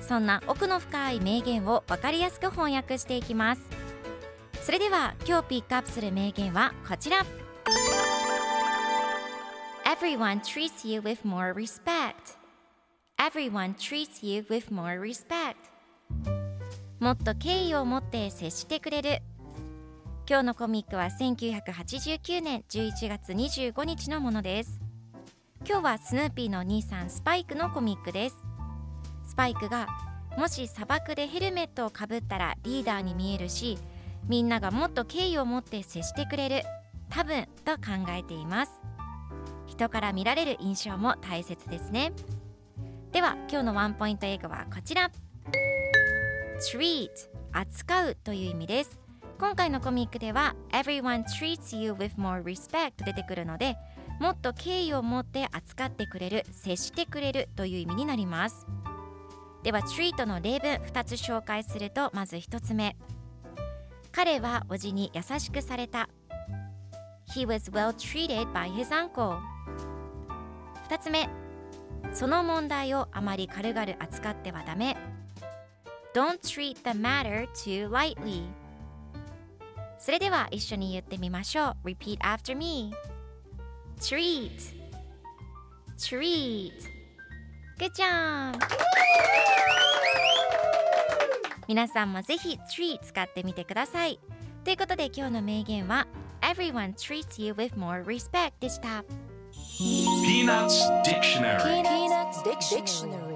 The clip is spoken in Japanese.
そんな奥の深い名言を分かりやすく翻訳していきます。それでは今日ピックアップする名言はこちら。Everyone treats you with more respect. Everyone treats you with more respect. もっと敬意を持って接してくれる。今日のコミックは1989年11月25日のものです。今日はスヌーピーの兄さんスパイクのコミックです。スパイクがもし砂漠でヘルメットをかぶったらリーダーに見えるしみんながもっと敬意を持って接してくれる。多分と考えています。人から見られる印象も大切ですね。では今日のワンポイント英語はこちら。Treat 扱うという意味です。今回のコミックでは everyone treats you with more respect 出てくるのでもっと敬意を持って扱ってくれる接してくれるという意味になります。では treat の例文2つ紹介するとまず1つ目彼はおじに優しくされた He was well treated by his uncle 2つ目その問題をあまり軽々扱ってはダメ Don't treat the matter too lightly それでは一緒に言ってみましょう Repeat after me Treat Treat Good job 皆さんもぜひ Treat 使ってみてくださいということで今日の名言は Everyone treats you with more respect でした Peanuts Dictionary Peanuts Dictionary.